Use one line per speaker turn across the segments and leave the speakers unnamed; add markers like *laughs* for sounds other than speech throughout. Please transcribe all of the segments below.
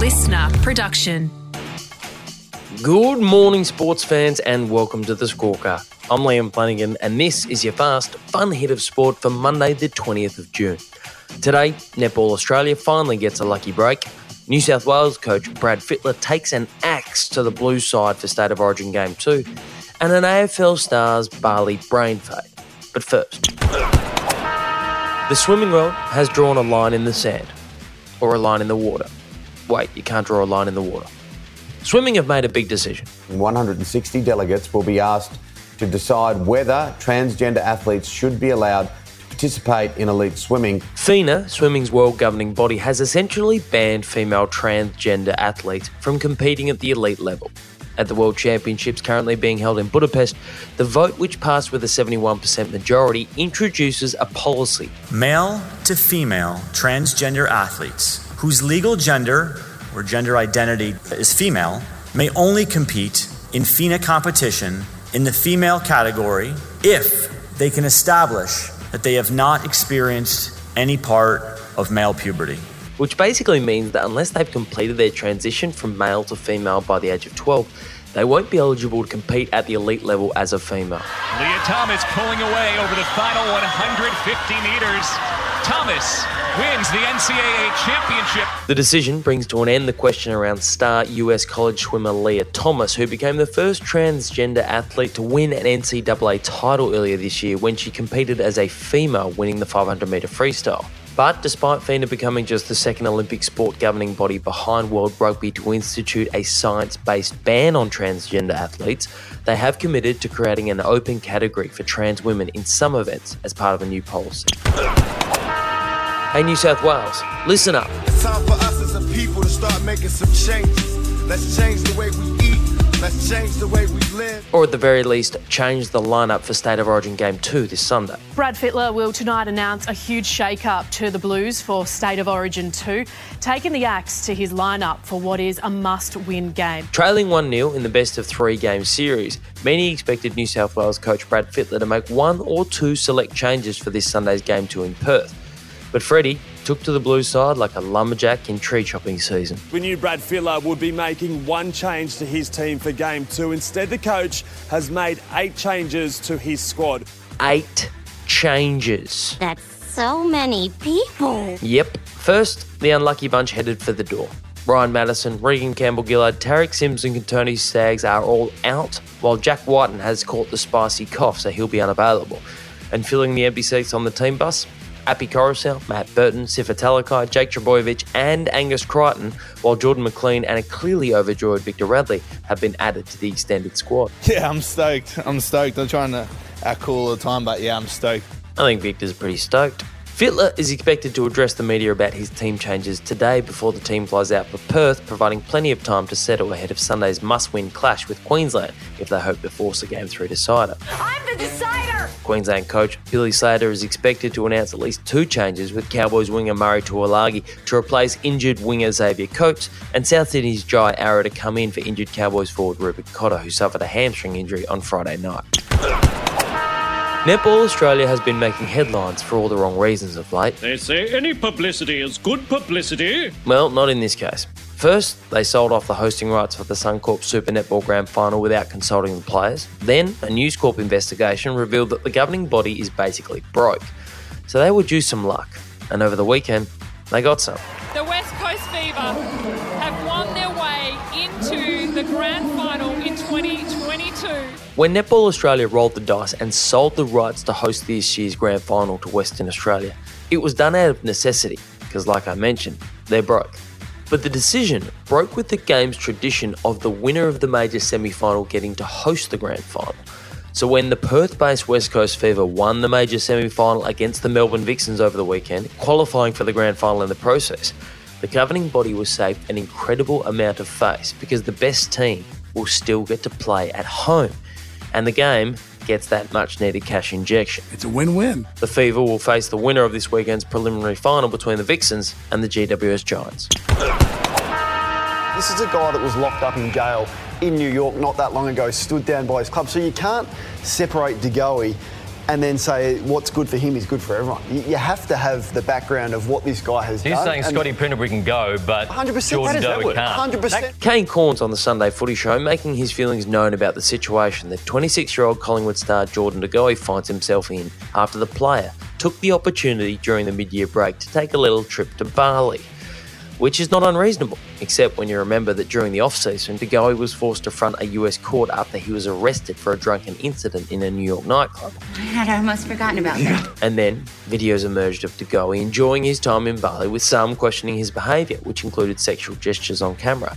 listener production.
Good morning, sports fans, and welcome to the Scorecard. I'm Liam Flanagan, and this is your fast, fun hit of sport for Monday, the 20th of June. Today, Netball Australia finally gets a lucky break. New South Wales coach Brad Fittler takes an axe to the blue side for State of Origin Game 2, and an AFL Stars Bali brain fade. But first, the swimming world has drawn a line in the sand, or a line in the water. Wait, you can't draw a line in the water. Swimming have made a big decision.
160 delegates will be asked to decide whether transgender athletes should be allowed to participate in elite swimming.
FINA, swimming's world governing body, has essentially banned female transgender athletes from competing at the elite level. At the World Championships currently being held in Budapest, the vote, which passed with a 71% majority, introduces a policy.
Male to female transgender athletes whose legal gender or gender identity is female may only compete in FINA competition in the female category if they can establish that they have not experienced any part of male puberty.
Which basically means that unless they've completed their transition from male to female by the age of 12, they won't be eligible to compete at the elite level as a female.
Lia Thomas pulling away over the final 150 meters. Thomas wins the NCAA championship.
The decision brings to an end the question around star US college swimmer Lia Thomas, who became the first transgender athlete to win an NCAA title earlier this year when she competed as a female, winning the 500 metre freestyle. But despite FINA becoming just the second Olympic sport governing body behind World Rugby to institute a science based ban on transgender athletes, they have committed to creating an open category for trans women in some events as part of a new policy. Hey, New South Wales, listen up.
It's time for us as a people to start making some changes. Let's change the way we eat. Let's change the way we live.
Or at the very least, change the lineup for State of Origin Game 2 this Sunday.
Brad Fittler will tonight announce a huge shake-up to the Blues for State of Origin 2, taking the axe to his lineup for what is a must-win game.
Trailing 1 0 in the best of three game series, many expected New South Wales coach Brad Fittler to make one or two select changes for this Sunday's Game 2 in Perth. But Freddie took to the blue side like a lumberjack in tree chopping season.
We knew Brad Fittler would be making one change to his team for game two. Instead, the coach has made eight changes to his squad.
Eight changes.
That's so many people.
Yep. First, the unlucky bunch headed for the door. Ryan Matterson, Reagan Campbell Gillard, Tariq Sims, and Tony Staggs are all out, while Jack Wighton has caught the spicy cough, so he'll be unavailable. And filling the empty seats on the team bus, Api Koroisau, Matt Burton, Sifa Talakai, Jake Trebojevic, and Angus Crichton, while Jordan McLean and a clearly overjoyed Victor Radley have been added to the extended squad. *laughs*
Yeah, I'm stoked. I'm stoked. I'm trying to act uh, cool all the time, but yeah, I'm stoked.
I think Victor's pretty stoked. Fittler is expected to address the media about his team changes today before the team flies out for Perth, providing plenty of time to settle ahead of Sunday's must win clash with Queensland if they hope to force a game three decider.
I'm the decider.
Queensland coach Billy Slater is expected to announce at least two changes with Cowboys winger Murray Taulagi to replace injured winger Xavier Coates and South Sydney's Jai Arrow to come in for injured Cowboys forward Reuben Cotter, who suffered a hamstring injury on Friday night. Netball Australia has been making headlines for all the wrong reasons of late.
They say any publicity is good publicity.
Well, not in this case. First, they sold off the hosting rights for the Suncorp Super Netball Grand Final without consulting the players. Then, a News Corp investigation revealed that the governing body is basically broke. So they were due some luck. And over the weekend, they got some.
The West Coast Fever have won their way into the grand final in 2022.
When Netball Australia rolled the dice and sold the rights to host this year's grand final to Western Australia, it was done out of necessity, because, like I mentioned, they're broke. But the decision broke with the game's tradition of the winner of the major semi final getting to host the grand final. So when the Perth based West Coast Fever won the major semi final against the Melbourne Vixens over the weekend, qualifying for the grand final in the process, the governing body was saved an incredible amount of face because the best team will still get to play at home. And the game gets that much needed cash injection.
It's a win win.
The Fever will face the winner of this weekend's preliminary final between the Vixens and the GWS Giants.
This is a guy that was locked up in jail in New York not that long ago, stood down by his club. So you can't separate De Goey
and then say what's good for him is good for everyone. You, you have to have the background of what this guy has
He's
done.
He's saying
and-
Scotty Pendlebury can go, but
100%
Jordan
that is-
Doe can't.
100%.
Kane Cornes on the Sunday Footy Show making his feelings known about the situation that 26-year-old Collingwood star Jordan De Goey finds himself in after the player took the opportunity during the mid-year break to take a little trip to Bali. Which is not unreasonable, except when you remember that during the off-season, De was forced to front a US court after he was arrested for a drunken incident in a New York nightclub.
I had almost forgotten about that.
And then videos emerged of De Goey enjoying his time in Bali with some questioning his behaviour, which included sexual gestures on camera.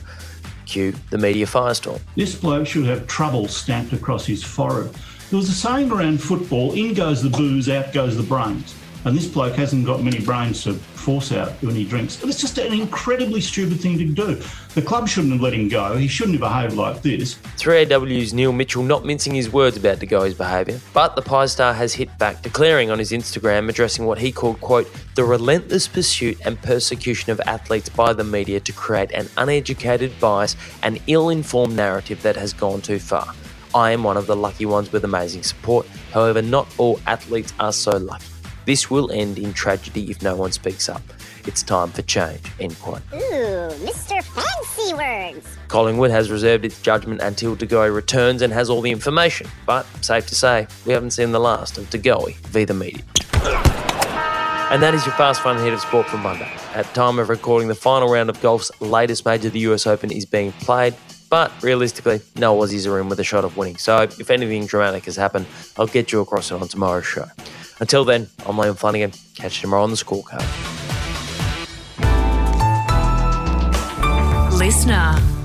Cue the media firestorm.
This bloke should have trouble stamped across his forehead. There was a saying around football in goes the booze, out goes the brains. And this bloke hasn't got many brains to force out when he drinks. It's just an incredibly stupid thing to do. The club shouldn't have let him go. He shouldn't have behaved like this.
3AW's Neil Mitchell not mincing his words about De Goey's behaviour, but the Pie Star has hit back, declaring on his Instagram addressing what he called, quote, the relentless pursuit and persecution of athletes by the media to create an uneducated bias and ill-informed narrative that has gone too far. I am one of the lucky ones with amazing support. However, not all athletes are so lucky. This will end in tragedy if no one speaks up. It's time for change. End quote.
Ooh, Mr. Fancy Words.
Collingwood has reserved its judgment until De Goey returns and has all the information, but safe to say, we haven't seen the last of De Goey via the media. And that is your fast fun hit of sport for Monday. At time of recording, the final round of golf's latest major, the US Open, is being played. But realistically, no Aussies are in with a shot of winning. So if anything dramatic has happened, I'll get you across it on tomorrow's show. Until then, I'm Liam Flanagan. Catch you tomorrow on the scorecard.
Listener.